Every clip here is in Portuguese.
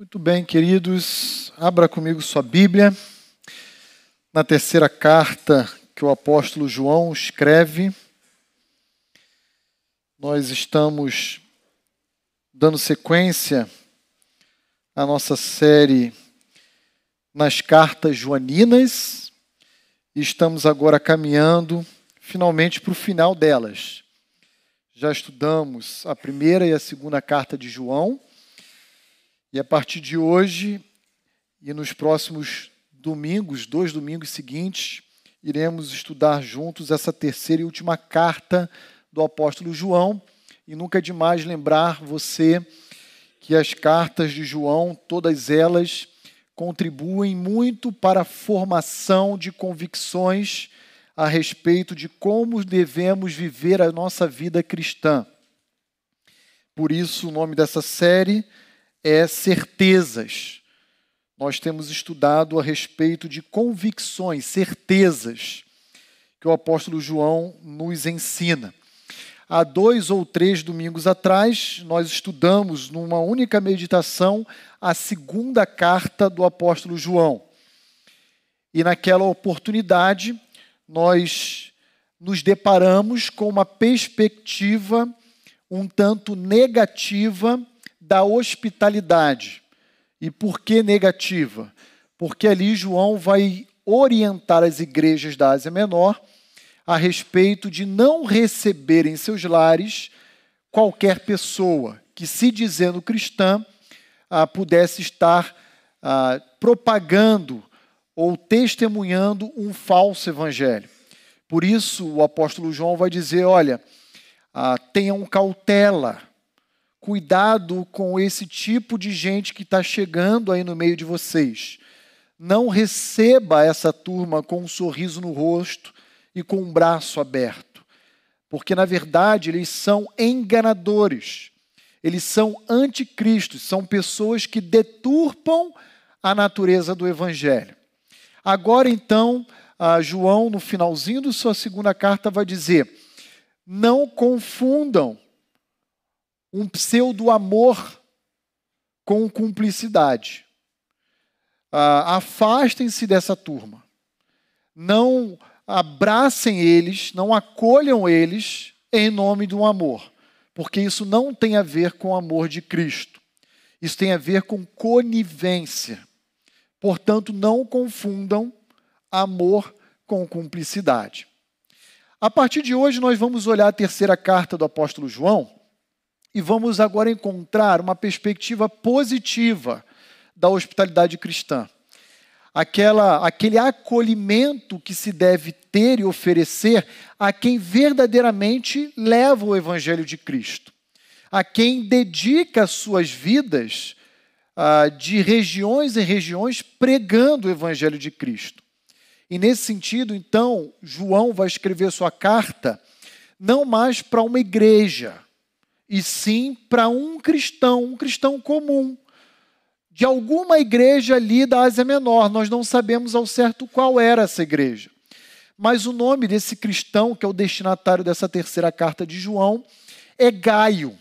Muito bem, queridos, abra comigo sua Bíblia. Na terceira carta que o apóstolo João escreve, nós estamos dando sequência à nossa série nas cartas joaninas e estamos agora caminhando finalmente para o final delas. Já estudamos a primeira e a segunda carta de João e a partir de hoje e nos próximos domingos, dois domingos seguintes, iremos estudar juntos essa terceira e última carta do apóstolo João. E nunca é demais lembrar você que as cartas de João, todas elas, contribuem muito para a formação de convicções a respeito de como devemos viver a nossa vida cristã. Por isso, o nome dessa série é certezas. Nós temos estudado a respeito de convicções, certezas, que o apóstolo João nos ensina. Há dois ou três domingos atrás, nós estudamos numa única meditação a segunda carta do apóstolo João. E naquela oportunidade, nós nos deparamos com uma perspectiva um tanto negativa da hospitalidade. E por que negativa? Porque ali João vai orientar as igrejas da Ásia Menor a respeito de não receber em seus lares qualquer pessoa que, se dizendo cristã, ah, pudesse estar ah, propagando ou testemunhando um falso evangelho. Por isso, o apóstolo João vai dizer: olha, ah, tenham cautela Cuidado com esse tipo de gente que está chegando aí no meio de vocês. Não receba essa turma com um sorriso no rosto e com um braço aberto, porque na verdade eles são enganadores, eles são anticristos, são pessoas que deturpam a natureza do Evangelho. Agora então, João, no finalzinho da sua segunda carta, vai dizer: não confundam um pseudo-amor com cumplicidade. Ah, Afastem-se dessa turma. Não abracem eles, não acolham eles em nome do amor, porque isso não tem a ver com o amor de Cristo. Isso tem a ver com conivência. Portanto, não confundam amor com cumplicidade. A partir de hoje, nós vamos olhar a terceira carta do apóstolo João e vamos agora encontrar uma perspectiva positiva da hospitalidade cristã. Aquela, aquele acolhimento que se deve ter e oferecer a quem verdadeiramente leva o Evangelho de Cristo, a quem dedica suas vidas ah, de regiões em regiões pregando o Evangelho de Cristo. E nesse sentido, então, João vai escrever sua carta não mais para uma igreja, e sim para um cristão, um cristão comum, de alguma igreja ali da Ásia Menor. Nós não sabemos ao certo qual era essa igreja. Mas o nome desse cristão, que é o destinatário dessa terceira carta de João, é Gaio.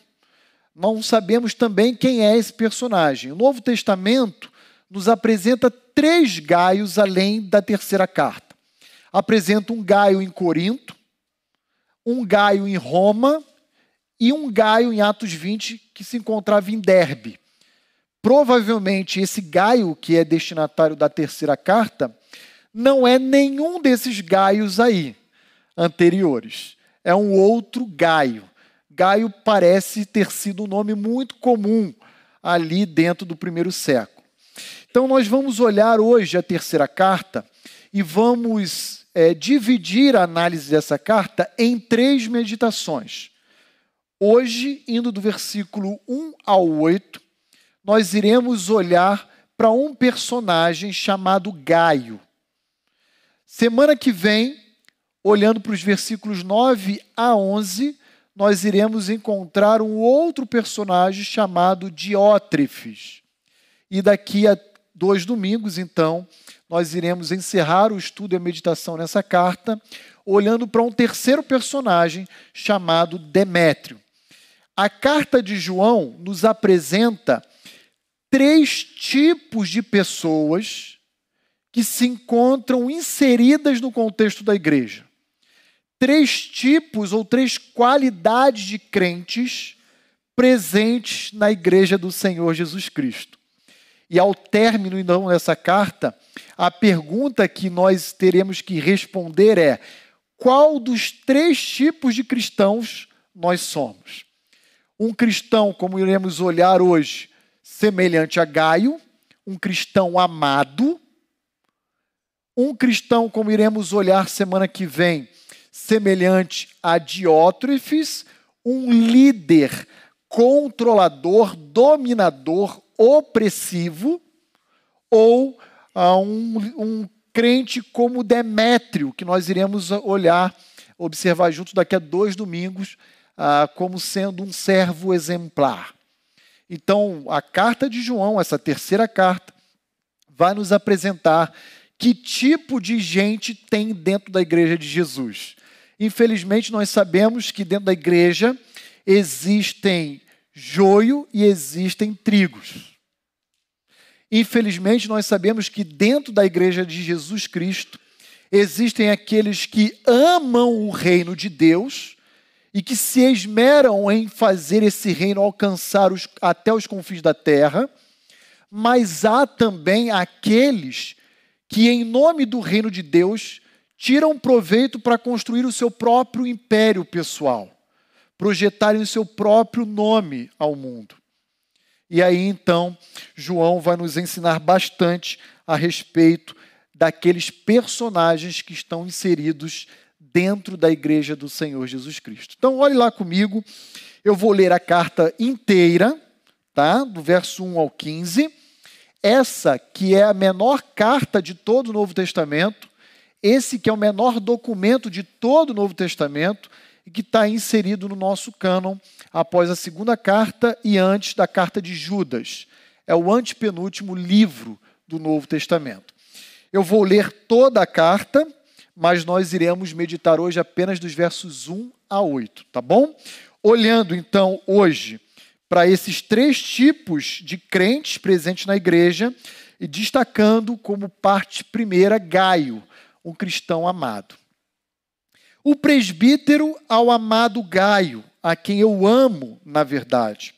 Não sabemos também quem é esse personagem. O Novo Testamento nos apresenta três Gaios além da terceira carta. Apresenta um Gaio em Corinto, um Gaio em Roma e um Gaio em Atos 20 que se encontrava em Derbe. Provavelmente esse Gaio, que é destinatário da terceira carta, não é nenhum desses Gaios aí anteriores. É um outro Gaio. Gaio parece ter sido um nome muito comum ali dentro do primeiro século. Então, nós vamos olhar hoje a terceira carta e vamos é, dividir a análise dessa carta em três meditações. Hoje, indo do versículo 1 ao 8, nós iremos olhar para um personagem chamado Gaio. Semana que vem, olhando para os versículos 9 a 11, nós iremos encontrar um outro personagem chamado Diótrefes. E daqui a dois domingos, então, nós iremos encerrar o estudo e a meditação nessa carta, olhando para um terceiro personagem chamado Demétrio. A carta de João nos apresenta três tipos de pessoas que se encontram inseridas no contexto da igreja. Três tipos ou três qualidades de crentes presentes na igreja do Senhor Jesus Cristo. E ao término então dessa carta, a pergunta que nós teremos que responder é: qual dos três tipos de cristãos nós somos? Um cristão, como iremos olhar hoje, semelhante a Gaio, um cristão amado, um cristão, como iremos olhar semana que vem, semelhante a Diótrefes, um líder controlador, dominador, opressivo, ou a um, um crente como Demétrio, que nós iremos olhar, observar juntos daqui a dois domingos, ah, como sendo um servo exemplar. Então, a carta de João, essa terceira carta, vai nos apresentar que tipo de gente tem dentro da igreja de Jesus. Infelizmente, nós sabemos que dentro da igreja existem joio e existem trigos. Infelizmente, nós sabemos que dentro da igreja de Jesus Cristo existem aqueles que amam o reino de Deus e que se esmeram em fazer esse reino alcançar os, até os confins da terra, mas há também aqueles que, em nome do reino de Deus, tiram proveito para construir o seu próprio império pessoal, projetarem o seu próprio nome ao mundo. E aí então, João vai nos ensinar bastante a respeito daqueles personagens que estão inseridos dentro da igreja do Senhor Jesus Cristo. Então, olhe lá comigo, eu vou ler a carta inteira, tá? Do verso 1 ao 15 essa que é a menor carta de todo o Novo Testamento, esse que é o menor documento de todo o Novo Testamento e que está inserido no nosso cânon após a segunda carta e antes da carta de Judas. É o antepenúltimo livro do Novo Testamento. Eu vou ler toda a carta, mas nós iremos meditar hoje apenas dos versos 1 a 8, tá bom? Olhando então hoje para esses três tipos de crentes presentes na igreja e destacando como parte primeira Gaio, um cristão amado. O presbítero ao amado Gaio, a quem eu amo, na verdade.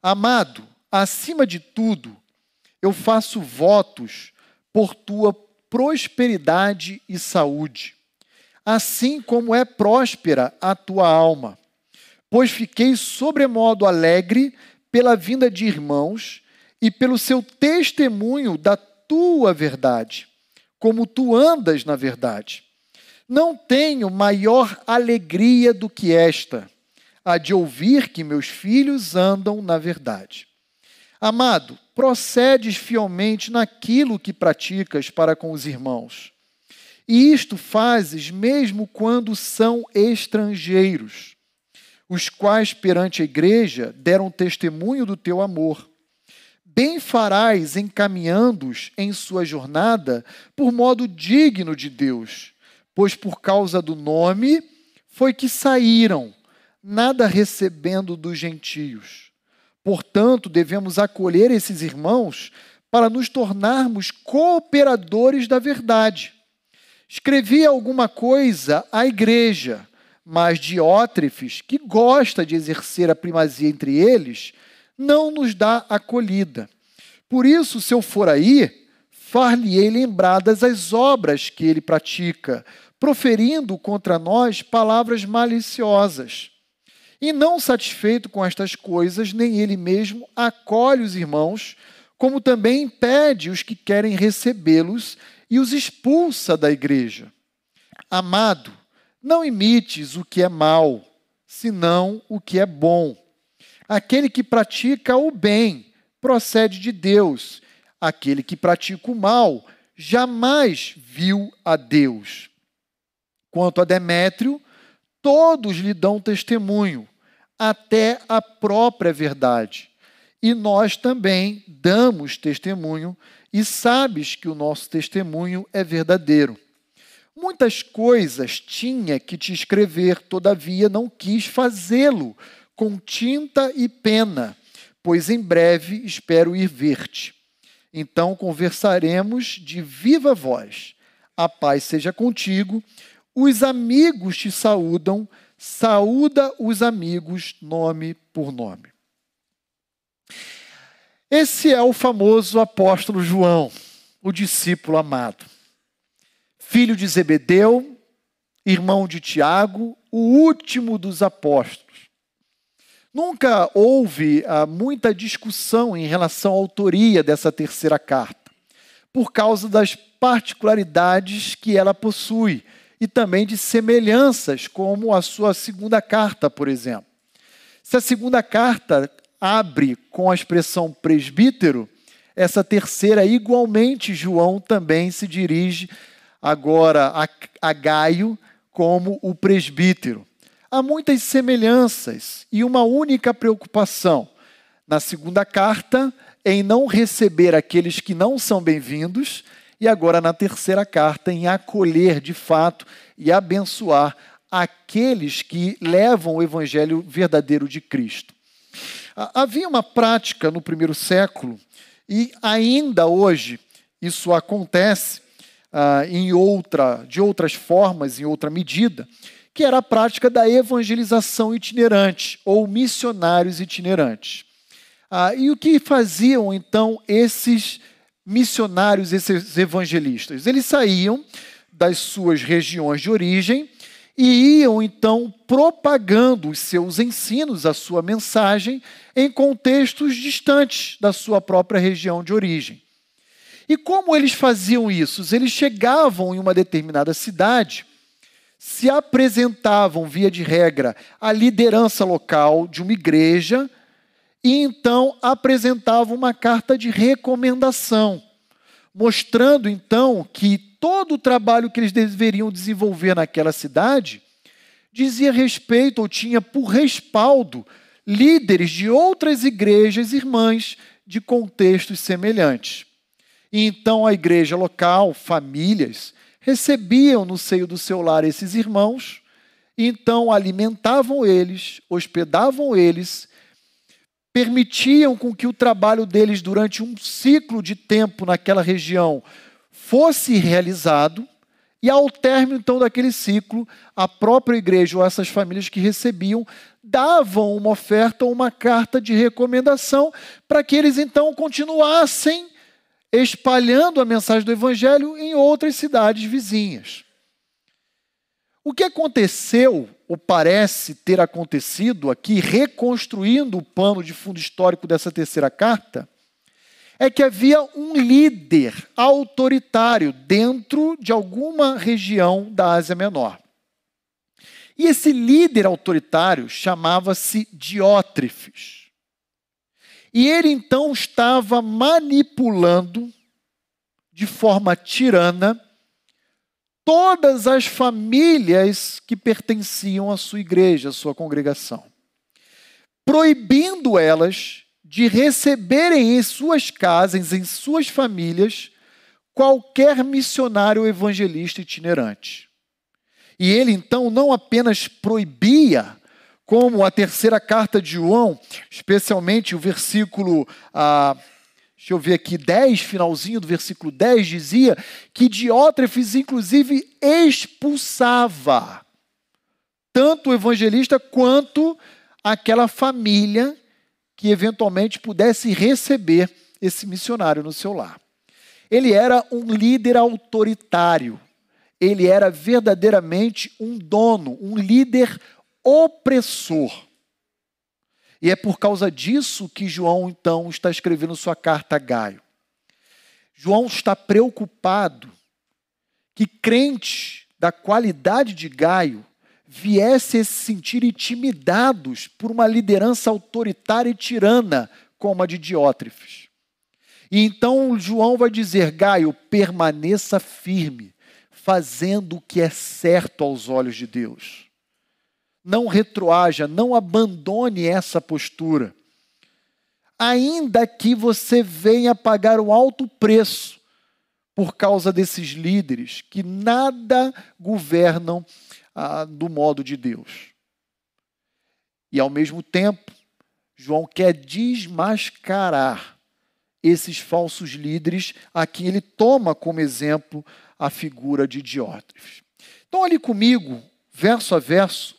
Amado, acima de tudo, eu faço votos por tua prosperidade e saúde, assim como é próspera a tua alma pois fiquei sobremodo alegre pela vinda de irmãos e pelo seu testemunho da tua verdade, como tu andas na verdade. Não tenho maior alegria do que esta, a de ouvir que meus filhos andam na verdade. Amado, procedes fielmente naquilo que praticas para com os irmãos. E isto fazes mesmo quando são estrangeiros os quais perante a igreja deram testemunho do teu amor. Bem farás encaminhando-os em sua jornada por modo digno de Deus, pois por causa do nome foi que saíram, nada recebendo dos gentios. Portanto, devemos acolher esses irmãos para nos tornarmos cooperadores da verdade. Escrevi alguma coisa à igreja mas Diótrefes, que gosta de exercer a primazia entre eles, não nos dá acolhida. Por isso, se eu for aí, far-lhe-ei lembradas as obras que ele pratica, proferindo contra nós palavras maliciosas. E não satisfeito com estas coisas, nem ele mesmo acolhe os irmãos, como também impede os que querem recebê-los e os expulsa da igreja. Amado, não imites o que é mal, senão o que é bom. Aquele que pratica o bem procede de Deus. Aquele que pratica o mal jamais viu a Deus. Quanto a Demétrio, todos lhe dão testemunho, até a própria verdade. E nós também damos testemunho, e sabes que o nosso testemunho é verdadeiro. Muitas coisas tinha que te escrever, todavia não quis fazê-lo com tinta e pena, pois em breve espero ir ver-te. Então conversaremos de viva voz. A paz seja contigo. Os amigos te saúdam. Saúda os amigos, nome por nome. Esse é o famoso apóstolo João, o discípulo amado. Filho de Zebedeu, irmão de Tiago, o último dos apóstolos. Nunca houve ah, muita discussão em relação à autoria dessa terceira carta, por causa das particularidades que ela possui e também de semelhanças, como a sua segunda carta, por exemplo. Se a segunda carta abre com a expressão presbítero, essa terceira, igualmente, João também se dirige agora a, a Gaio como o presbítero. Há muitas semelhanças e uma única preocupação. Na segunda carta, em não receber aqueles que não são bem-vindos, e agora na terceira carta, em acolher de fato e abençoar aqueles que levam o evangelho verdadeiro de Cristo. Havia uma prática no primeiro século, e ainda hoje isso acontece ah, em outra, de outras formas, em outra medida, que era a prática da evangelização itinerante, ou missionários itinerantes. Ah, e o que faziam então esses missionários, esses evangelistas? Eles saíam das suas regiões de origem e iam então propagando os seus ensinos, a sua mensagem, em contextos distantes da sua própria região de origem. E como eles faziam isso? Eles chegavam em uma determinada cidade, se apresentavam, via de regra, à liderança local de uma igreja e então apresentavam uma carta de recomendação, mostrando então que todo o trabalho que eles deveriam desenvolver naquela cidade dizia respeito ou tinha por respaldo líderes de outras igrejas irmãs de contextos semelhantes. E então a igreja local, famílias, recebiam no seio do seu lar esses irmãos, então alimentavam eles, hospedavam eles, permitiam com que o trabalho deles durante um ciclo de tempo naquela região fosse realizado, e ao término então daquele ciclo, a própria igreja ou essas famílias que recebiam davam uma oferta ou uma carta de recomendação para que eles então continuassem espalhando a mensagem do evangelho em outras cidades vizinhas. O que aconteceu, ou parece ter acontecido aqui, reconstruindo o pano de fundo histórico dessa terceira carta, é que havia um líder autoritário dentro de alguma região da Ásia Menor. E esse líder autoritário chamava-se Diótrefes. E ele então estava manipulando de forma tirana todas as famílias que pertenciam à sua igreja, à sua congregação, proibindo elas de receberem em suas casas, em suas famílias, qualquer missionário evangelista itinerante. E ele então não apenas proibia, como a terceira carta de João, especialmente o versículo, ah, deixa eu ver aqui, 10, finalzinho do versículo 10, dizia que Diótrefes, inclusive, expulsava tanto o evangelista quanto aquela família que eventualmente pudesse receber esse missionário no seu lar. Ele era um líder autoritário, ele era verdadeiramente um dono, um líder opressor. E é por causa disso que João, então, está escrevendo sua carta a Gaio. João está preocupado que crentes da qualidade de Gaio viessem a se sentir intimidados por uma liderança autoritária e tirana como a de Diótrefes. E então João vai dizer: Gaio, permaneça firme, fazendo o que é certo aos olhos de Deus. Não retroaja, não abandone essa postura. Ainda que você venha pagar um alto preço por causa desses líderes que nada governam ah, do modo de Deus. E ao mesmo tempo, João quer desmascarar esses falsos líderes a quem ele toma como exemplo a figura de Diótrefes. Então, olhe comigo, verso a verso,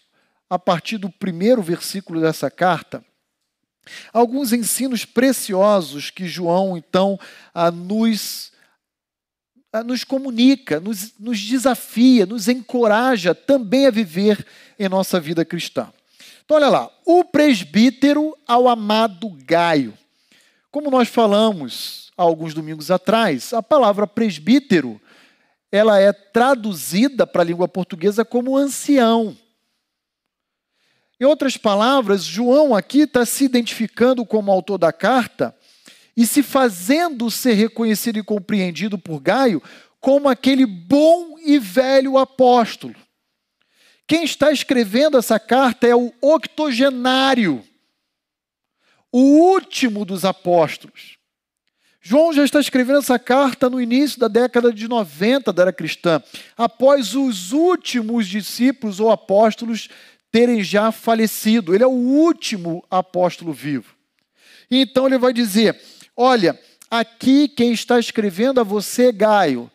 a partir do primeiro versículo dessa carta, alguns ensinos preciosos que João, então, nos, nos comunica, nos, nos desafia, nos encoraja também a viver em nossa vida cristã. Então, olha lá, o presbítero ao amado Gaio. Como nós falamos há alguns domingos atrás, a palavra presbítero ela é traduzida para a língua portuguesa como ancião. Em outras palavras, João aqui está se identificando como autor da carta e se fazendo ser reconhecido e compreendido por Gaio como aquele bom e velho apóstolo. Quem está escrevendo essa carta é o octogenário, o último dos apóstolos. João já está escrevendo essa carta no início da década de 90 da era cristã, após os últimos discípulos ou apóstolos terem já falecido. Ele é o último apóstolo vivo. Então ele vai dizer: Olha, aqui quem está escrevendo a você, Gaio,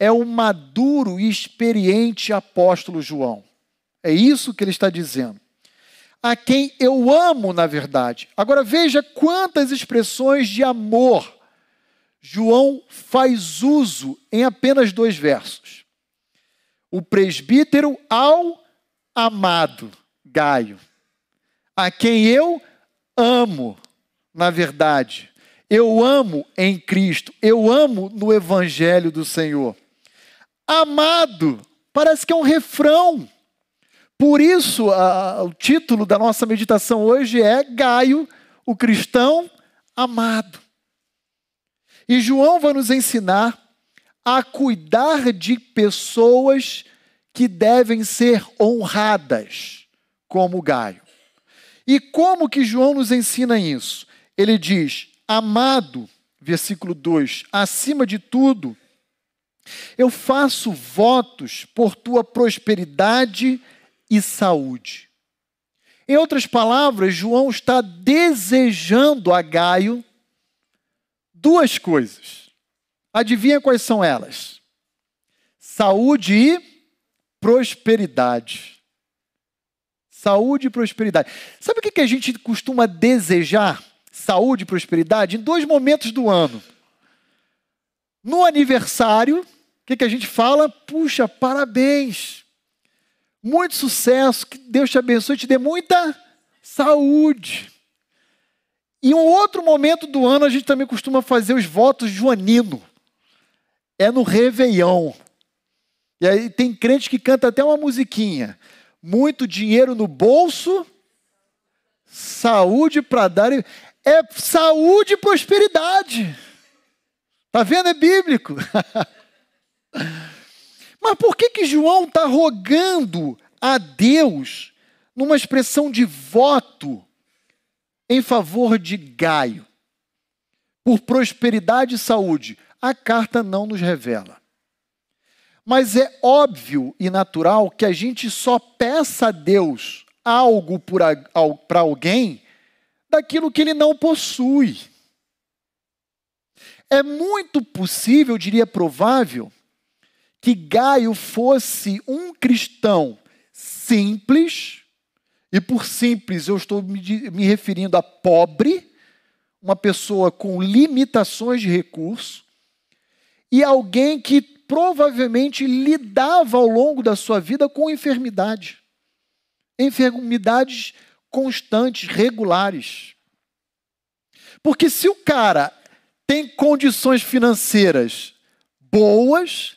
é o maduro e experiente apóstolo João. É isso que ele está dizendo. A quem eu amo, na verdade. Agora veja quantas expressões de amor João faz uso em apenas dois versos. O presbítero ao amado Gaio, a quem eu amo, na verdade. Eu amo em Cristo, eu amo no Evangelho do Senhor. Amado, parece que é um refrão. Por isso, a, o título da nossa meditação hoje é Gaio, o cristão amado. E João vai nos ensinar a cuidar de pessoas que devem ser honradas, como Gaio. E como que João nos ensina isso? Ele diz: Amado, versículo 2, acima de tudo, eu faço votos por tua prosperidade e saúde. Em outras palavras, João está desejando a Gaio duas coisas. Adivinha quais são elas? Saúde e prosperidade. Saúde e prosperidade. Sabe o que a gente costuma desejar? Saúde e prosperidade em dois momentos do ano. No aniversário, o que a gente fala? Puxa, parabéns muito sucesso, que Deus te abençoe e te dê muita saúde. E um outro momento do ano a gente também costuma fazer os votos joanino. É no Réveillon. E aí tem crente que canta até uma musiquinha. Muito dinheiro no bolso, saúde para dar. É saúde e prosperidade. Tá vendo? É bíblico. Mas por que, que João está rogando a Deus numa expressão de voto em favor de Gaio? Por prosperidade e saúde. A carta não nos revela. Mas é óbvio e natural que a gente só peça a Deus algo para alguém daquilo que ele não possui. É muito possível, eu diria provável, que Gaio fosse um cristão simples, e por simples eu estou me, me referindo a pobre, uma pessoa com limitações de recurso, e alguém que provavelmente lidava ao longo da sua vida com enfermidade. Enfermidades constantes, regulares. Porque se o cara tem condições financeiras boas,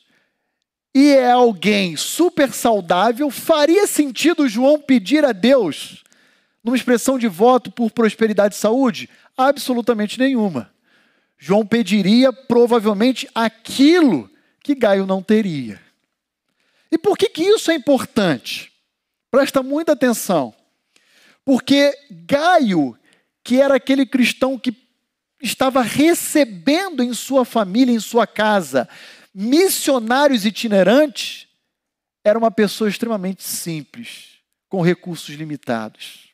e é alguém super saudável, faria sentido João pedir a Deus, numa expressão de voto por prosperidade e saúde? Absolutamente nenhuma. João pediria provavelmente aquilo que Gaio não teria. E por que, que isso é importante? Presta muita atenção. Porque Gaio, que era aquele cristão que estava recebendo em sua família, em sua casa, missionários itinerantes, era uma pessoa extremamente simples, com recursos limitados.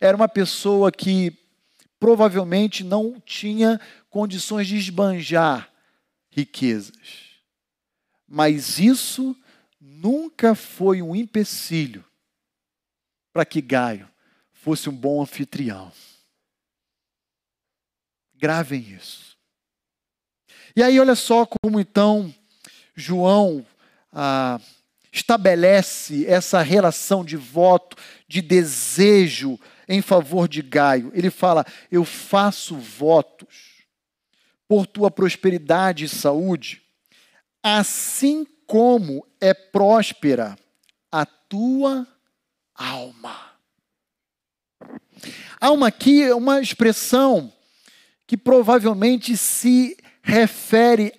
era uma pessoa que provavelmente não tinha condições de esbanjar riquezas. Mas isso nunca foi um empecilho para que Gaio fosse um bom anfitrião. Gravem isso. E aí, olha só como então João ah, estabelece essa relação de voto, de desejo em favor de Gaio. Ele fala: Eu faço votos por tua prosperidade e saúde, assim como é próspera a tua alma. Alma aqui é uma expressão que provavelmente se refere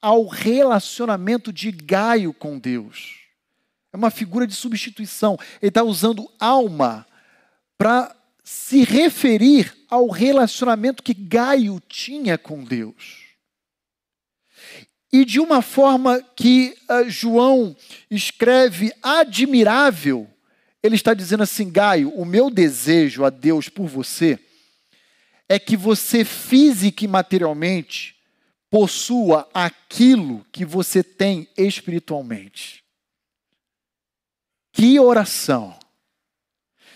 ao relacionamento de Gaio com Deus. É uma figura de substituição. Ele está usando alma para se referir ao relacionamento que Gaio tinha com Deus. E de uma forma que uh, João escreve admirável, ele está dizendo assim: Gaio, o meu desejo a Deus por você é que você física e materialmente possua aquilo que você tem espiritualmente. Que oração!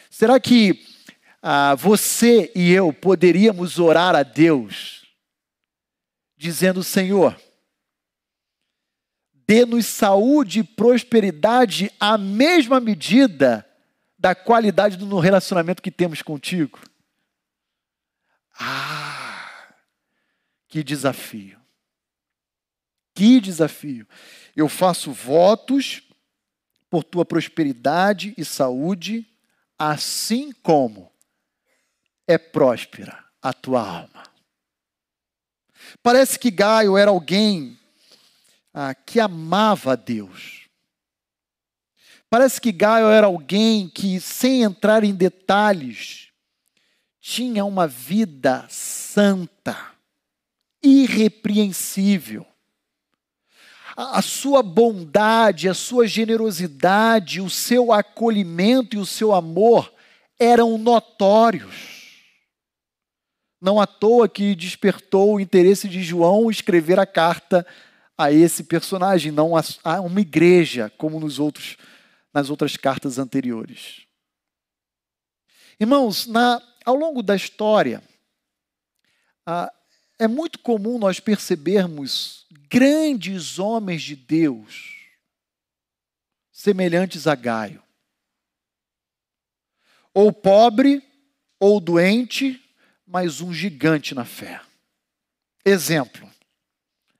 Será que ah, você e eu poderíamos orar a Deus dizendo: Senhor, dê-nos saúde e prosperidade à mesma medida da qualidade do relacionamento que temos contigo? Ah, que desafio! Que desafio! Eu faço votos por tua prosperidade e saúde, assim como é próspera a tua alma. Parece que Gaio era alguém ah, que amava a Deus. Parece que Gaio era alguém que, sem entrar em detalhes, tinha uma vida santa, irrepreensível a sua bondade, a sua generosidade, o seu acolhimento e o seu amor eram notórios. Não à toa que despertou o interesse de João escrever a carta a esse personagem, não a uma igreja, como nos outros, nas outras cartas anteriores. Irmãos, na, ao longo da história, é muito comum nós percebermos grandes homens de Deus semelhantes a Gaio. Ou pobre, ou doente, mas um gigante na fé. Exemplo.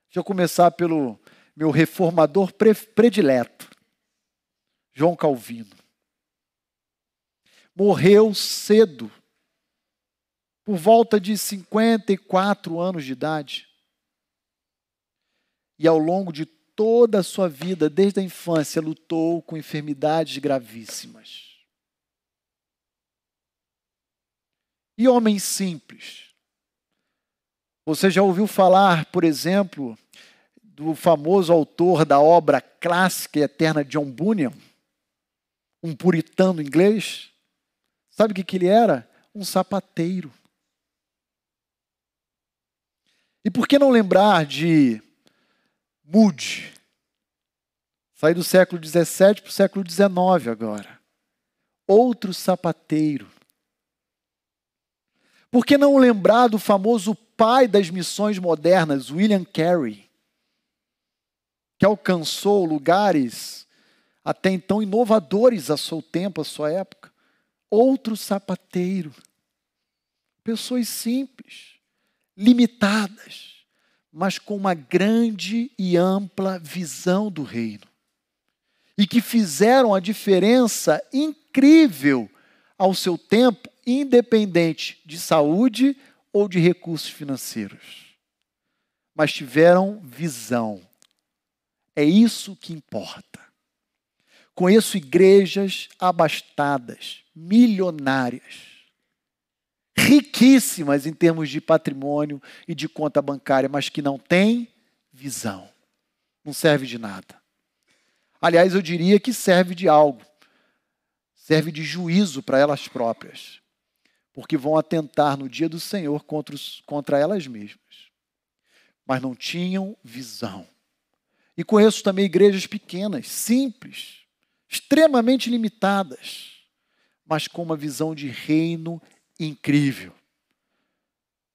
Deixa eu começar pelo meu reformador predileto, João Calvino. Morreu cedo, por volta de 54 anos de idade. E ao longo de toda a sua vida, desde a infância, lutou com enfermidades gravíssimas. E homens simples. Você já ouviu falar, por exemplo, do famoso autor da obra clássica e eterna John Bunyan? Um puritano inglês? Sabe o que, ele era? Um sapateiro. E por que não lembrar de Moody? Sai do século XVII para o século XIX agora. Outro sapateiro. Por que não lembrar do famoso pai das missões modernas, William Carey, que alcançou lugares até então inovadores a seu tempo, a sua época? Outro sapateiro. Pessoas simples limitadas, mas com uma grande e ampla visão do reino. E que fizeram a diferença incrível ao seu tempo, independente de saúde ou de recursos financeiros. Mas tiveram visão. É isso que importa. Conheço igrejas abastadas, milionárias, riquíssimas em termos de patrimônio e de conta bancária, mas que não têm visão. Não serve de nada. Aliás, eu diria que serve de algo. Serve de juízo para elas próprias. Porque vão atentar no dia do Senhor contra, os, contra elas mesmas. Mas não tinham visão. E conheço também igrejas pequenas, simples, extremamente limitadas, mas com uma visão de reino incrível.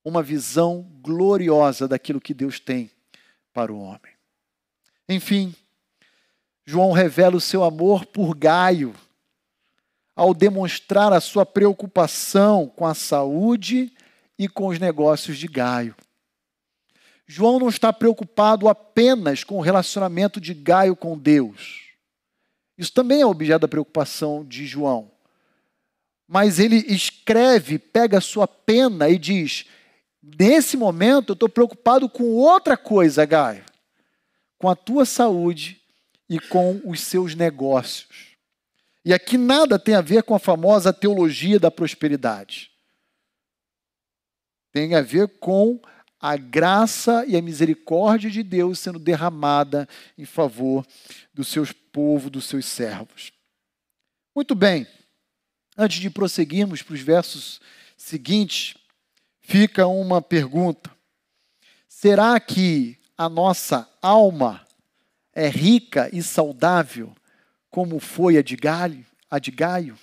Uma visão gloriosa daquilo que Deus tem para o homem. Enfim, João revela o seu amor por Gaio, ao demonstrar a sua preocupação com a saúde e com os negócios de Gaio. João não está preocupado apenas com o relacionamento de Gaio com Deus. Isso também é objeto da preocupação de João. Mas ele escreve, pega a sua pena e diz: Nesse momento eu estou preocupado com outra coisa, Gaio, com a tua saúde e com os seus negócios. E aqui nada tem a ver com a famosa teologia da prosperidade. Tem a ver com a graça e a misericórdia de Deus sendo derramada em favor dos seus povos, dos seus servos. Muito bem, antes de prosseguirmos para os versos seguintes, fica uma pergunta: será que a nossa alma é rica e saudável como foi a de Galho, a de Gaio?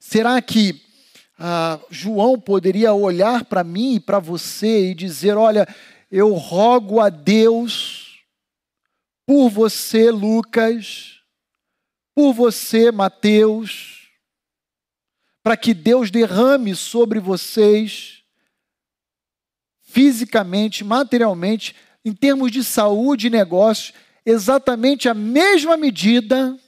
Será que ah, João poderia olhar para mim e para você e dizer: Olha, eu rogo a Deus por você, Lucas, por você, Mateus, para que Deus derrame sobre vocês, fisicamente, materialmente, em termos de saúde e negócios, exatamente a mesma medida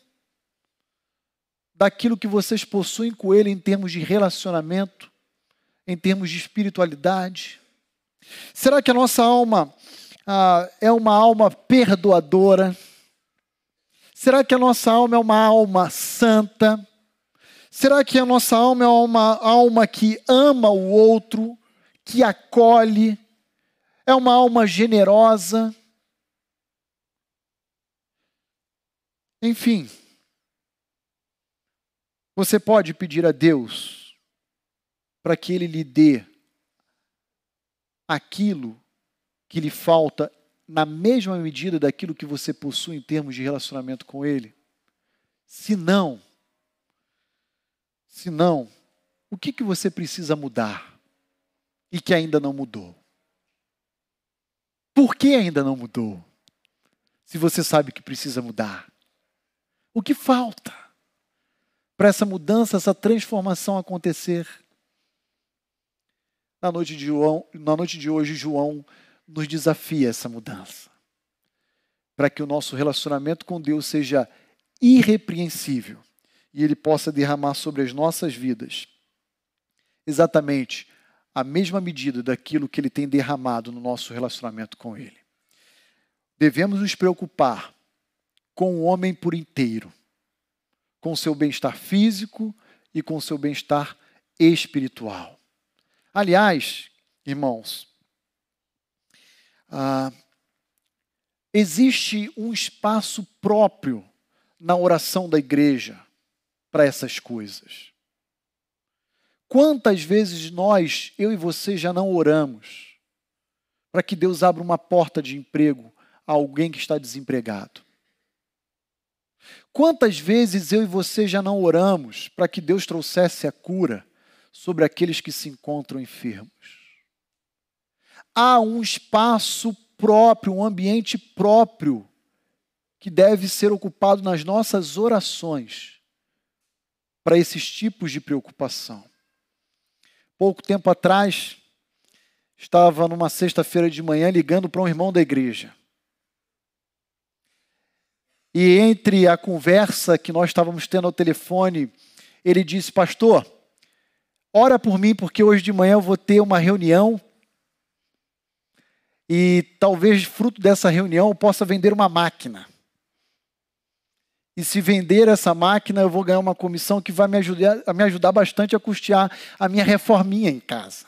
daquilo que vocês possuem com Ele em termos de relacionamento, em termos de espiritualidade? Será que a nossa alma ah, é uma alma perdoadora? Será que a nossa alma é uma alma santa? Será que a nossa alma é uma alma que ama o outro, que acolhe? É uma alma generosa? Enfim, você pode pedir a Deus para que Ele lhe dê aquilo que lhe falta na mesma medida daquilo que você possui em termos de relacionamento com Ele? Se não, se não, o que, que você precisa mudar e que ainda não mudou? Por que ainda não mudou? Se você sabe que precisa mudar. O que falta para essa mudança, essa transformação acontecer? Na noite, de João, na noite de hoje, João nos desafia essa mudança. Para que o nosso relacionamento com Deus seja irrepreensível e Ele possa derramar sobre as nossas vidas exatamente a mesma medida daquilo que Ele tem derramado no nosso relacionamento com Ele. Devemos nos preocupar com o homem por inteiro, com seu bem-estar físico e com seu bem-estar espiritual. Aliás, irmãos, ah, existe um espaço próprio na oração da igreja para essas coisas. Quantas vezes nós, eu e você, já não oramos para que Deus abra uma porta de emprego a alguém que está desempregado? Quantas vezes eu e você já não oramos para que Deus trouxesse a cura sobre aqueles que se encontram enfermos? Há um espaço próprio, um ambiente próprio que deve ser ocupado nas nossas orações para esses tipos de preocupação. Pouco tempo atrás, estava numa sexta-feira de manhã ligando para um irmão da igreja. E entre a conversa que nós estávamos tendo ao telefone, ele disse: Pastor, ora por mim, porque hoje de manhã eu vou ter uma reunião. E talvez fruto dessa reunião eu possa vender uma máquina. E se vender essa máquina, eu vou ganhar uma comissão que vai me ajudar, me ajudar bastante a custear a minha reforminha em casa.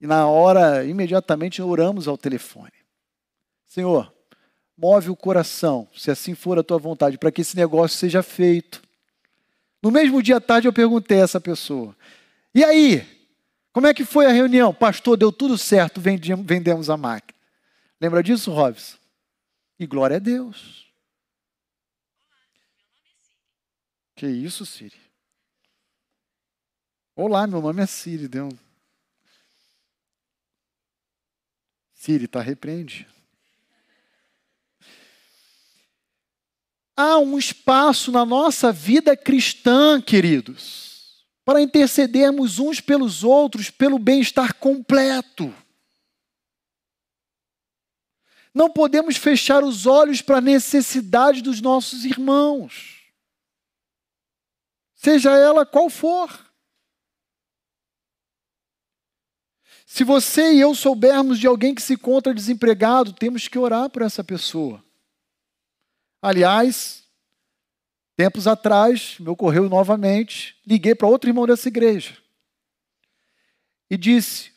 E na hora, imediatamente, oramos ao telefone. Senhor, move o coração, se assim for a tua vontade, para que esse negócio seja feito. No mesmo dia à tarde eu perguntei a essa pessoa: E aí? Como é que foi a reunião? Pastor, deu tudo certo, vendemos a máquina. Lembra disso, Robson? E glória a Deus. Que isso, Siri? Olá, meu nome é Siri. Deu. Siri, está repreendido. Há um espaço na nossa vida cristã, queridos, para intercedermos uns pelos outros pelo bem-estar completo. Não podemos fechar os olhos para a necessidade dos nossos irmãos, seja ela qual for. Se você e eu soubermos de alguém que se encontra desempregado, temos que orar por essa pessoa. Aliás, tempos atrás, me ocorreu novamente, liguei para outro irmão dessa igreja e disse: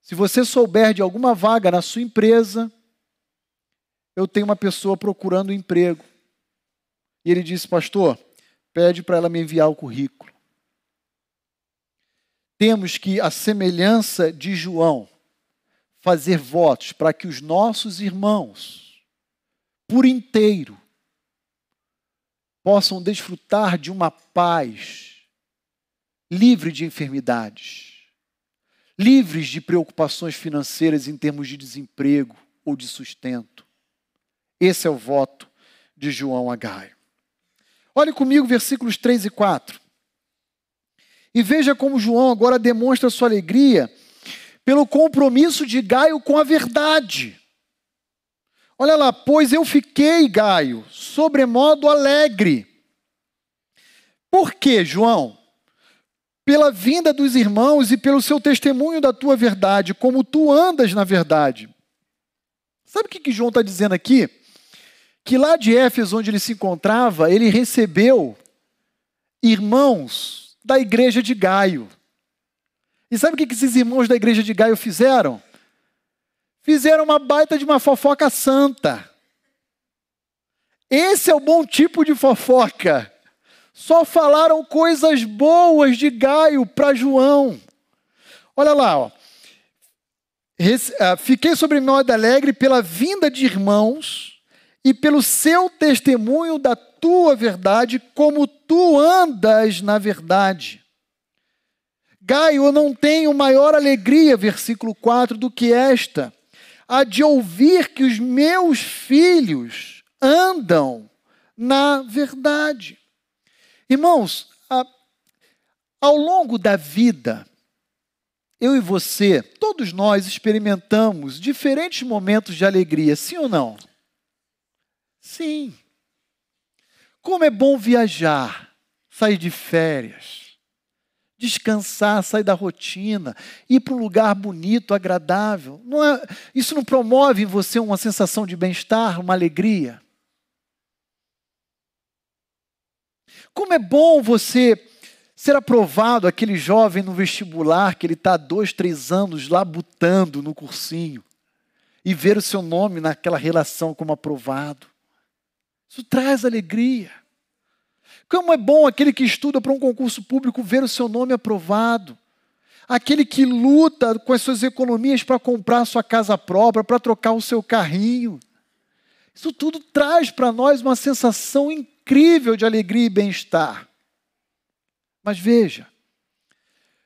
se você souber de alguma vaga na sua empresa, eu tenho uma pessoa procurando um emprego. E ele disse: Pastor, pede para ela me enviar o currículo temos que, a semelhança de João, fazer votos para que os nossos irmãos, por inteiro, possam desfrutar de uma paz livre de enfermidades, livres de preocupações financeiras em termos de desemprego ou de sustento. Esse é o voto de João a Gaio. Olhe comigo versículos 3 e 4. E veja como João agora demonstra sua alegria pelo compromisso de Gaio com a verdade. Olha lá, pois eu fiquei, Gaio, sobremodo alegre. Por quê, João? Pela vinda dos irmãos e pelo seu testemunho da tua verdade, como tu andas na verdade. Sabe o que, que João está dizendo aqui? Que lá de Éfeso, onde ele se encontrava, ele recebeu irmãos da igreja de Gaio. E sabe o que esses irmãos da igreja de Gaio fizeram? Fizeram uma baita de uma fofoca santa. Esse é o bom tipo de fofoca. Só falaram coisas boas de Gaio para João. Olha lá, ó. Ah, fiquei sobre modo alegre pela vinda de irmãos e pelo seu testemunho da tua verdade, como tu andas na verdade. Gaio, eu não tenho maior alegria, versículo 4, do que esta, a de ouvir que os meus filhos andam na verdade. Irmãos, a, ao longo da vida, eu e você, todos nós experimentamos diferentes momentos de alegria, sim ou não? Sim. Como é bom viajar, sair de férias, descansar, sair da rotina, ir para um lugar bonito, agradável. Não é, isso não promove em você uma sensação de bem-estar, uma alegria? Como é bom você ser aprovado, aquele jovem no vestibular que ele está dois, três anos labutando no cursinho e ver o seu nome naquela relação como aprovado. Isso traz alegria. Como é bom aquele que estuda para um concurso público ver o seu nome aprovado. Aquele que luta com as suas economias para comprar sua casa própria, para trocar o seu carrinho. Isso tudo traz para nós uma sensação incrível de alegria e bem-estar. Mas veja,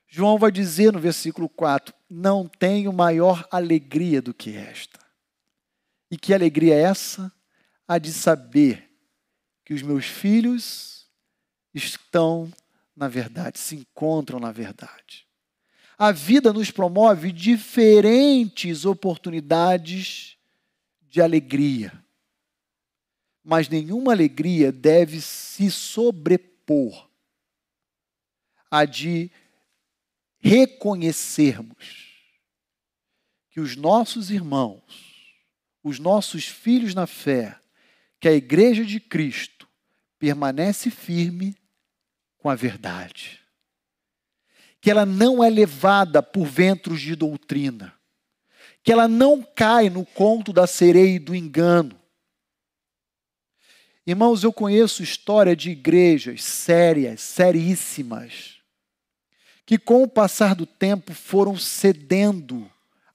João vai dizer no versículo 4: Não tenho maior alegria do que esta. E que alegria é essa? a de saber que os meus filhos estão na verdade, se encontram na verdade. A vida nos promove diferentes oportunidades de alegria. Mas nenhuma alegria deve se sobrepor a de reconhecermos que os nossos irmãos, os nossos filhos na fé, que a igreja de Cristo permanece firme com a verdade. Que ela não é levada por ventos de doutrina. Que ela não cai no conto da sereia e do engano. Irmãos, eu conheço história de igrejas sérias, seríssimas, que com o passar do tempo foram cedendo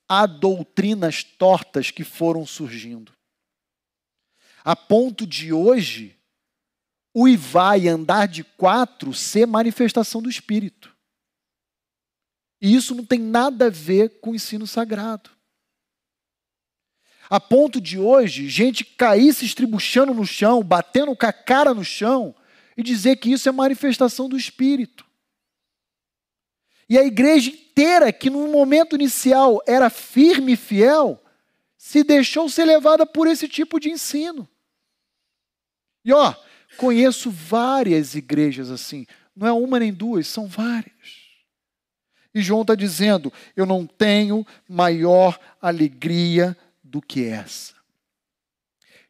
a doutrinas tortas que foram surgindo. A ponto de hoje, o Ivai andar de quatro ser manifestação do Espírito. E isso não tem nada a ver com o ensino sagrado. A ponto de hoje, gente cair se estribuchando no chão, batendo com a cara no chão e dizer que isso é manifestação do Espírito. E a igreja inteira, que no momento inicial era firme e fiel, se deixou ser levada por esse tipo de ensino. E ó, conheço várias igrejas assim, não é uma nem duas, são várias. E João está dizendo: eu não tenho maior alegria do que essa.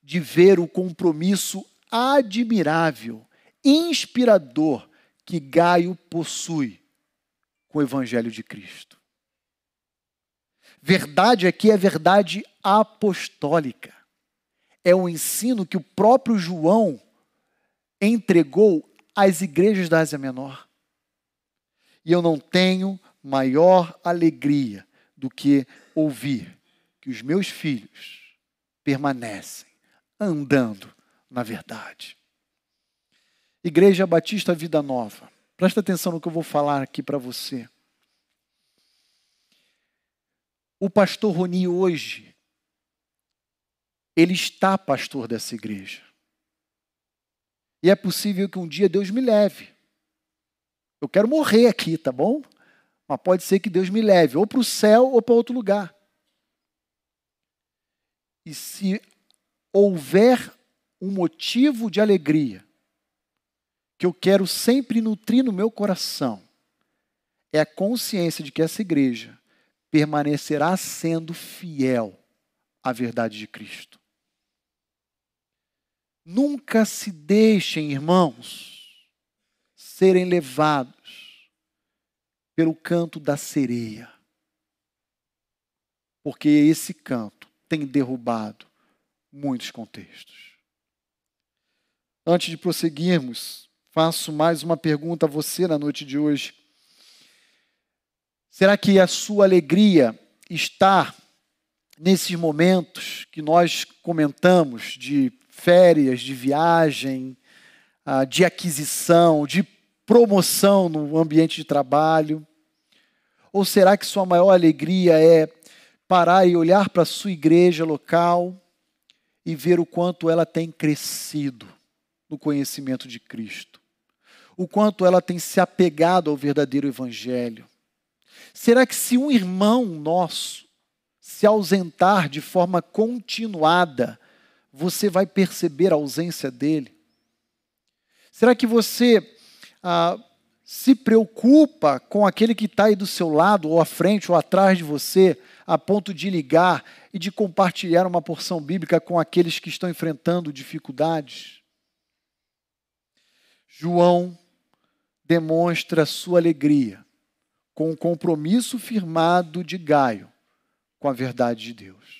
De ver o compromisso admirável, inspirador que Gaio possui com o Evangelho de Cristo. Verdade aqui é verdade apostólica. É o ensino que o próprio João entregou às igrejas da Ásia Menor. E eu não tenho maior alegria do que ouvir que os meus filhos permanecem andando na verdade. Igreja Batista Vida Nova, presta atenção no que eu vou falar aqui para você. O pastor Roni hoje, ele está pastor dessa igreja. E é possível que um dia Deus me leve. Eu quero morrer aqui, tá bom? Mas pode ser que Deus me leve ou para o céu ou para outro lugar. E se houver um motivo de alegria que eu quero sempre nutrir no meu coração, é a consciência de que essa igreja permanecerá sendo fiel à verdade de Cristo. Nunca se deixem, irmãos, serem levados pelo canto da sereia. Porque esse canto tem derrubado muitos contextos. Antes de prosseguirmos, faço mais uma pergunta a você na noite de hoje. Será que a sua alegria está nesses momentos que nós comentamos de férias, de viagem, ah, de aquisição, de promoção no ambiente de trabalho? Ou será que sua maior alegria é parar e olhar para a sua igreja local e ver o quanto ela tem crescido no conhecimento de Cristo, o quanto ela tem se apegado ao verdadeiro Evangelho. Será que se um irmão nosso se ausentar de forma continuada, você vai perceber a ausência dele? Será que você ah, se preocupa com aquele que está aí do seu lado, ou à frente, ou atrás de você, a ponto de ligar e de compartilhar uma porção bíblica com aqueles que estão enfrentando dificuldades. João demonstra sua alegria com o compromisso firmado de Gaio com a verdade de Deus.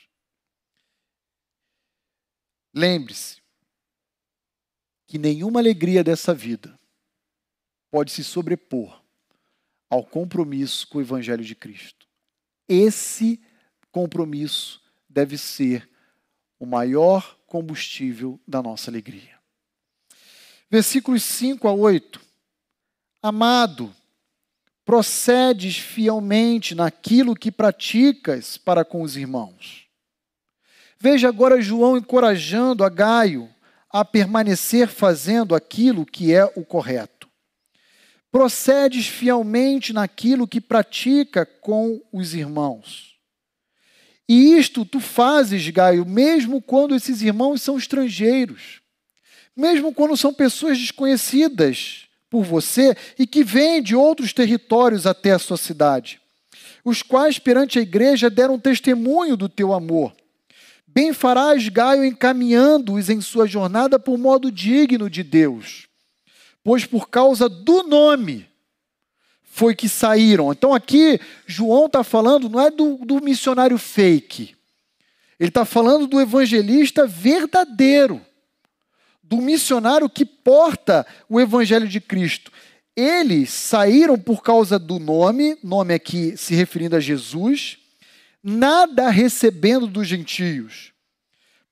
Lembre-se que nenhuma alegria dessa vida pode se sobrepor ao compromisso com o Evangelho de Cristo. Esse compromisso deve ser o maior combustível da nossa alegria. Versículos 5 a 8. Amado, procedes fielmente naquilo que praticas para com os irmãos. Veja agora João encorajando a Gaio a permanecer fazendo aquilo que é o correto procedes fielmente naquilo que pratica com os irmãos. E isto tu fazes, Gaio, mesmo quando esses irmãos são estrangeiros, mesmo quando são pessoas desconhecidas por você e que vêm de outros territórios até a sua cidade, os quais perante a igreja deram testemunho do teu amor. Bem farás, Gaio, encaminhando-os em sua jornada por modo digno de Deus pois por causa do nome foi que saíram. Então aqui João está falando, não é do, do missionário fake, ele está falando do evangelista verdadeiro, do missionário que porta o evangelho de Cristo. Eles saíram por causa do nome, nome aqui se referindo a Jesus, nada recebendo dos gentios.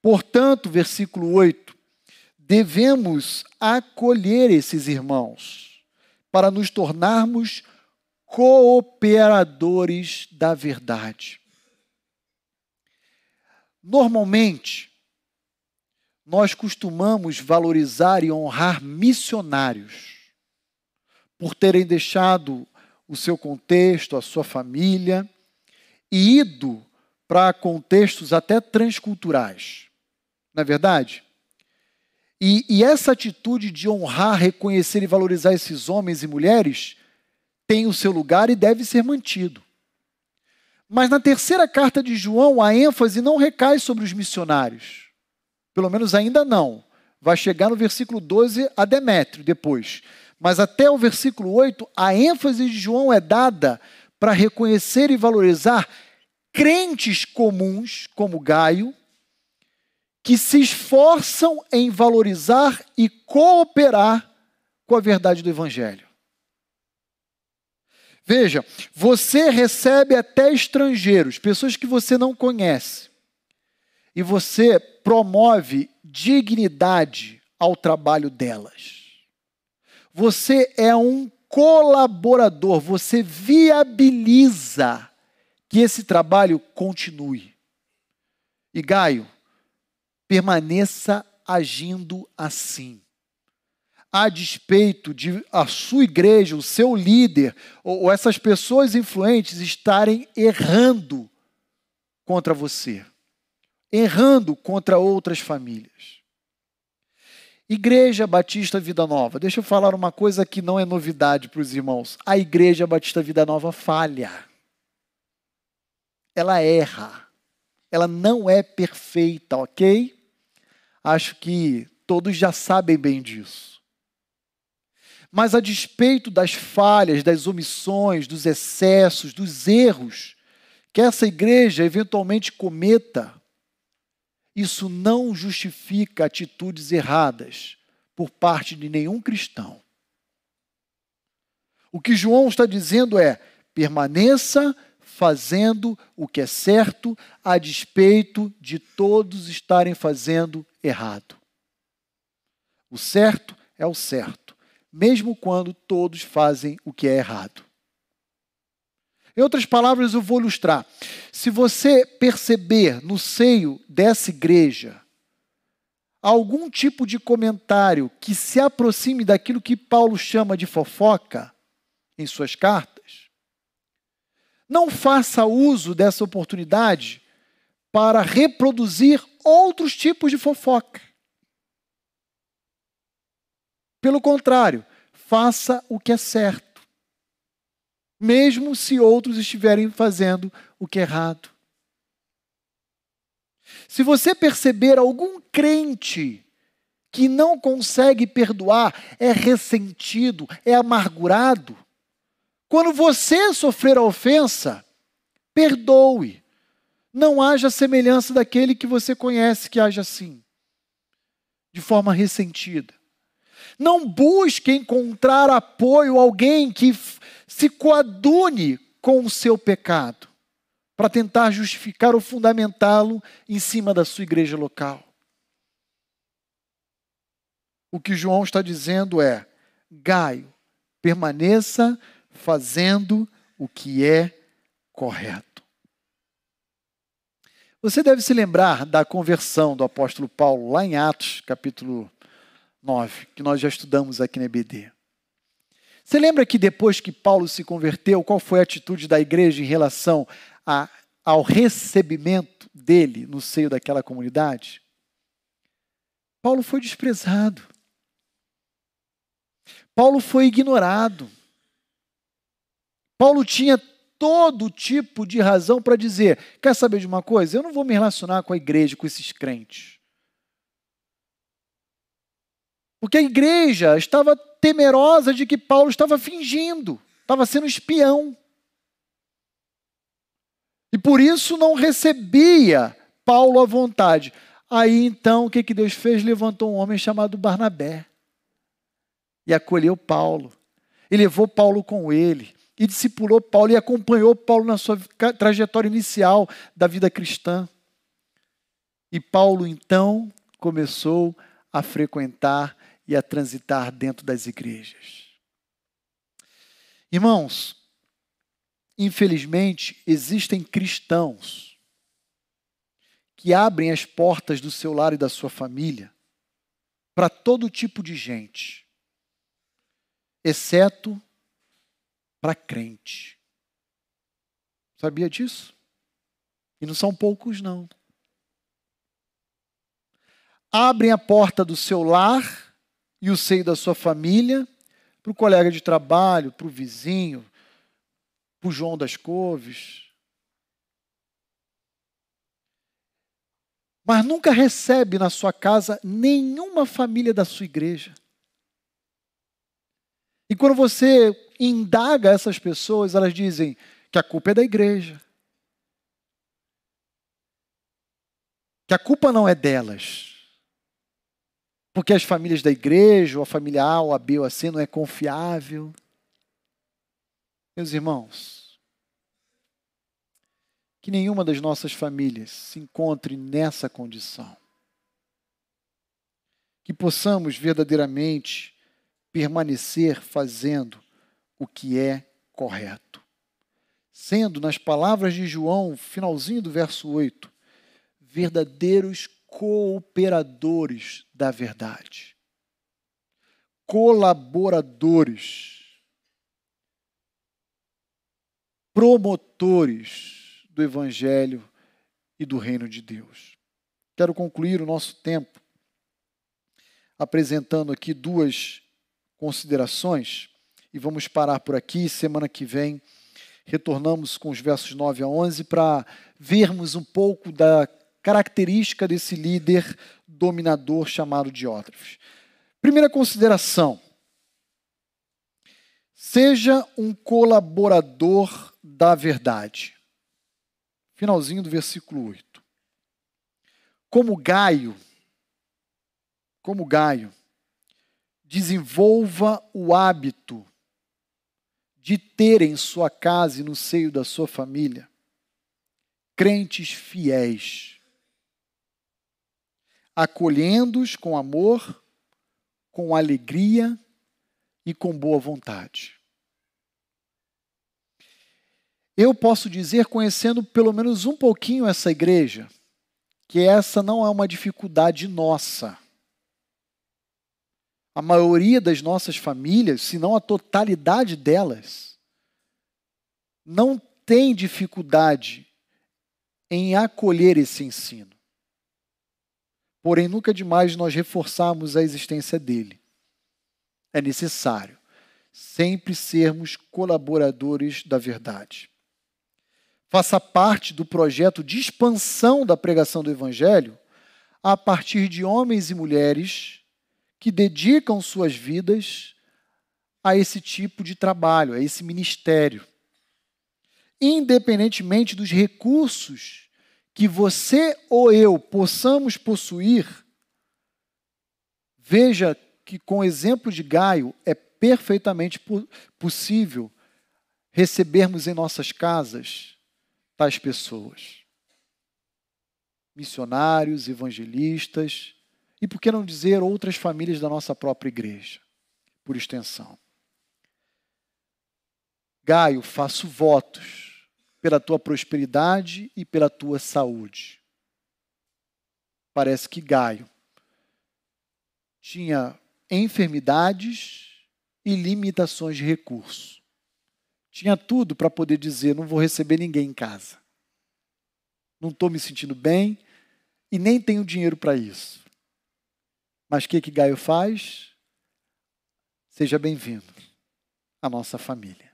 Portanto, versículo 8, devemos acolher esses irmãos para nos tornarmos cooperadores da verdade. Normalmente, nós costumamos valorizar e honrar missionários por terem deixado o seu contexto, a sua família e ido para contextos até transculturais. Não é verdade? E, e, essa atitude de honrar, reconhecer e valorizar esses homens e mulheres tem o seu lugar e deve ser mantido. Mas na terceira carta de João, a ênfase não recai sobre os missionários. Pelo menos ainda não. Vai chegar no versículo 12 a Demétrio depois. Mas até o versículo 8, a ênfase de João é dada para reconhecer e valorizar crentes comuns, como Gaio, que se esforçam em valorizar e cooperar com a verdade do Evangelho. Veja, você recebe até estrangeiros, pessoas que você não conhece, e você promove dignidade ao trabalho delas. Você é um colaborador, você viabiliza que esse trabalho continue. E Gaio, permaneça agindo assim. A despeito de a sua igreja, o seu líder, ou, ou essas pessoas influentes estarem errando contra você, errando contra outras famílias. Igreja Batista Vida Nova. Deixa eu falar uma coisa que não é novidade para os irmãos. A Igreja Batista Vida Nova falha. Ela erra. Ela não é perfeita, ok? Acho que todos já sabem bem disso. Mas a despeito das falhas, das omissões, dos excessos, dos erros que essa igreja eventualmente cometa, isso não justifica atitudes erradas por parte de nenhum cristão. O que João está dizendo é: permaneça fazendo o que é certo, a despeito de todos estarem fazendo errado. O certo é o certo, mesmo quando todos fazem o que é errado. Em outras palavras, eu vou ilustrar. Se você perceber no seio dessa igreja algum tipo de comentário que se aproxime daquilo que Paulo chama de fofoca em suas cartas, não faça uso dessa oportunidade para reproduzir outros tipos de fofoca. Pelo contrário, faça o que é certo, mesmo se outros estiverem fazendo o que é errado. Se você perceber algum crente que não consegue perdoar, é ressentido, é amargurado, quando você sofrer a ofensa, perdoe. Não haja semelhança daquele que você conhece que age assim, de forma ressentida. Não busque encontrar apoio alguém que se coadune com o seu pecado, para tentar justificar ou fundamentá-lo em cima da sua igreja local. O que João está dizendo é: Gaio, permaneça fazendo o que é correto. Você deve se lembrar da conversão do apóstolo Paulo lá em Atos, capítulo 9, que nós já estudamos aqui na EBD. Você lembra que depois que Paulo se converteu, qual foi a atitude da igreja em relação a, ao recebimento dele no seio daquela comunidade? Paulo foi desprezado. Paulo foi ignorado. Paulo tinha todo tipo de razão para dizer: quer saber de uma coisa? Eu não vou me relacionar com a igreja, com esses crentes. Porque a igreja estava temerosa de que Paulo estava fingindo, estava sendo espião. E por isso não recebia Paulo à vontade. Aí então, o que, que Deus fez? Levantou um homem chamado Barnabé e acolheu Paulo. E levou Paulo com ele. E discipulou Paulo e acompanhou Paulo na sua trajetória inicial da vida cristã. E Paulo então começou a frequentar e a transitar dentro das igrejas. Irmãos, infelizmente, existem cristãos que abrem as portas do seu lar e da sua família para todo tipo de gente, exceto para crente. Sabia disso? E não são poucos, não. Abrem a porta do seu lar e o seio da sua família para o colega de trabalho, para o vizinho, para o João das Couves. Mas nunca recebe na sua casa nenhuma família da sua igreja. E quando você indaga essas pessoas, elas dizem que a culpa é da igreja. Que a culpa não é delas. Porque as famílias da igreja, ou a família A, ou a B, ou a C, não é confiável. Meus irmãos, que nenhuma das nossas famílias se encontre nessa condição. Que possamos verdadeiramente permanecer fazendo o que é correto. Sendo, nas palavras de João, finalzinho do verso 8, verdadeiros cooperadores da verdade, colaboradores, promotores do Evangelho e do Reino de Deus. Quero concluir o nosso tempo apresentando aqui duas considerações e vamos parar por aqui. Semana que vem retornamos com os versos 9 a 11 para vermos um pouco da característica desse líder dominador chamado Diótrefes. Primeira consideração: seja um colaborador da verdade. Finalzinho do versículo 8. Como Gaio, como Gaio, desenvolva o hábito de ter em sua casa e no seio da sua família crentes fiéis, acolhendo-os com amor, com alegria e com boa vontade. Eu posso dizer, conhecendo pelo menos um pouquinho essa igreja, que essa não é uma dificuldade nossa a maioria das nossas famílias, se não a totalidade delas, não tem dificuldade em acolher esse ensino. Porém, nunca é demais nós reforçarmos a existência dele. É necessário sempre sermos colaboradores da verdade. Faça parte do projeto de expansão da pregação do Evangelho a partir de homens e mulheres que dedicam suas vidas a esse tipo de trabalho, a esse ministério. Independentemente dos recursos que você ou eu possamos possuir, veja que, com o exemplo de Gaio, é perfeitamente possível recebermos em nossas casas tais pessoas. Missionários, evangelistas, e por que não dizer outras famílias da nossa própria igreja, por extensão? Gaio, faço votos pela tua prosperidade e pela tua saúde. Parece que Gaio tinha enfermidades e limitações de recurso. Tinha tudo para poder dizer: não vou receber ninguém em casa. Não estou me sentindo bem e nem tenho dinheiro para isso. Mas o que, que Gaio faz? Seja bem-vindo à nossa família.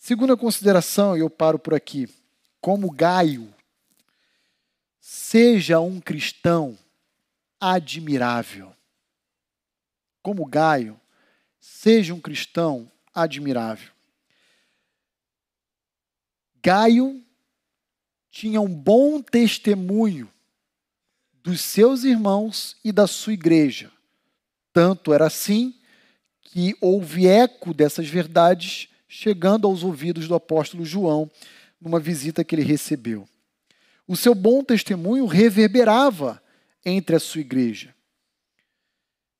Segunda consideração, e eu paro por aqui. Como Gaio, seja um cristão admirável. Como Gaio, seja um cristão admirável. Gaio tinha um bom testemunho dos seus irmãos e da sua igreja. Tanto era assim que houve eco dessas verdades chegando aos ouvidos do apóstolo João numa visita que ele recebeu. O seu bom testemunho reverberava entre a sua igreja.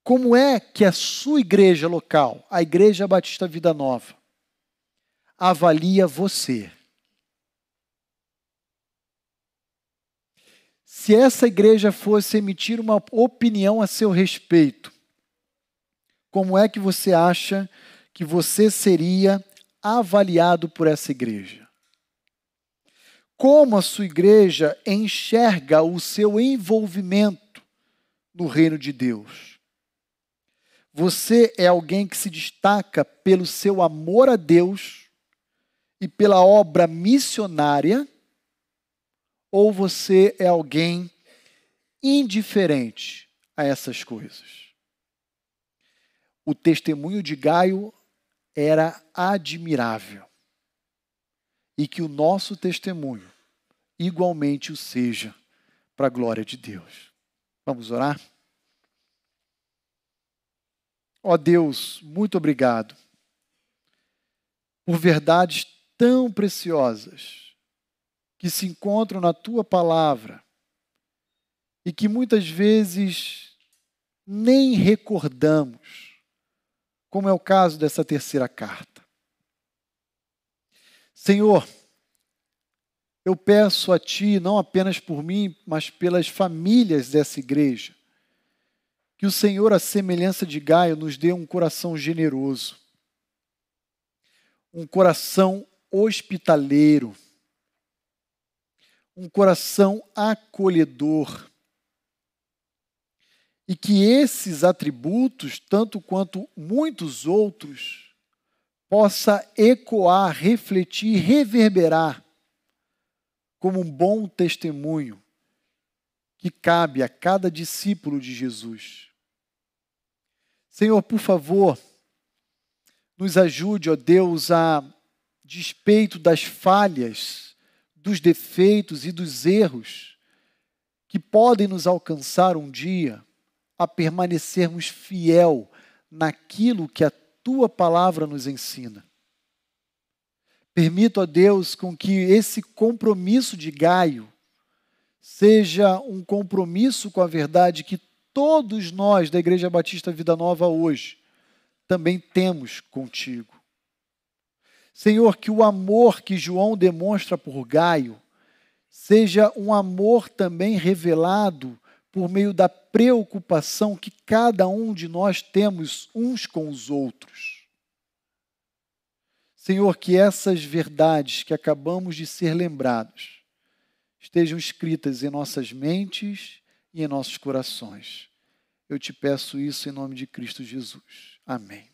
Como é que a sua igreja local, a Igreja Batista Vida Nova, avalia você? Se essa igreja fosse emitir uma opinião a seu respeito, como é que você acha que você seria avaliado por essa igreja? Como a sua igreja enxerga o seu envolvimento no reino de Deus? Você é alguém que se destaca pelo seu amor a Deus e pela obra missionária? Ou você é alguém indiferente a essas coisas? O testemunho de Gaio era admirável. E que o nosso testemunho igualmente o seja para a glória de Deus. Vamos orar? Ó Deus, muito obrigado por verdades tão preciosas que se encontram na tua palavra e que muitas vezes nem recordamos como é o caso dessa terceira carta. Senhor, eu peço a Ti, não apenas por mim, mas pelas famílias dessa igreja, que o Senhor, à semelhança de Gaio, nos dê um coração generoso, um coração hospitaleiro, um coração acolhedor, e que esses atributos, tanto quanto muitos outros, possa ecoar, refletir, reverberar como um bom testemunho que cabe a cada discípulo de Jesus. Senhor, por favor, nos ajude, ó Deus, a despeito das falhas, dos defeitos e dos erros que podem nos alcançar um dia a permanecermos fiel naquilo que a tua palavra nos ensina. Permito a Deus com que esse compromisso de Gaio seja um compromisso com a verdade que todos nós da Igreja Batista Vida Nova hoje também temos contigo. Senhor, que o amor que João demonstra por Gaio seja um amor também revelado por meio da preocupação que cada um de nós temos uns com os outros. Senhor, que essas verdades que acabamos de ser lembrados estejam escritas em nossas mentes e em nossos corações. Eu te peço isso em nome de Cristo Jesus. Amém.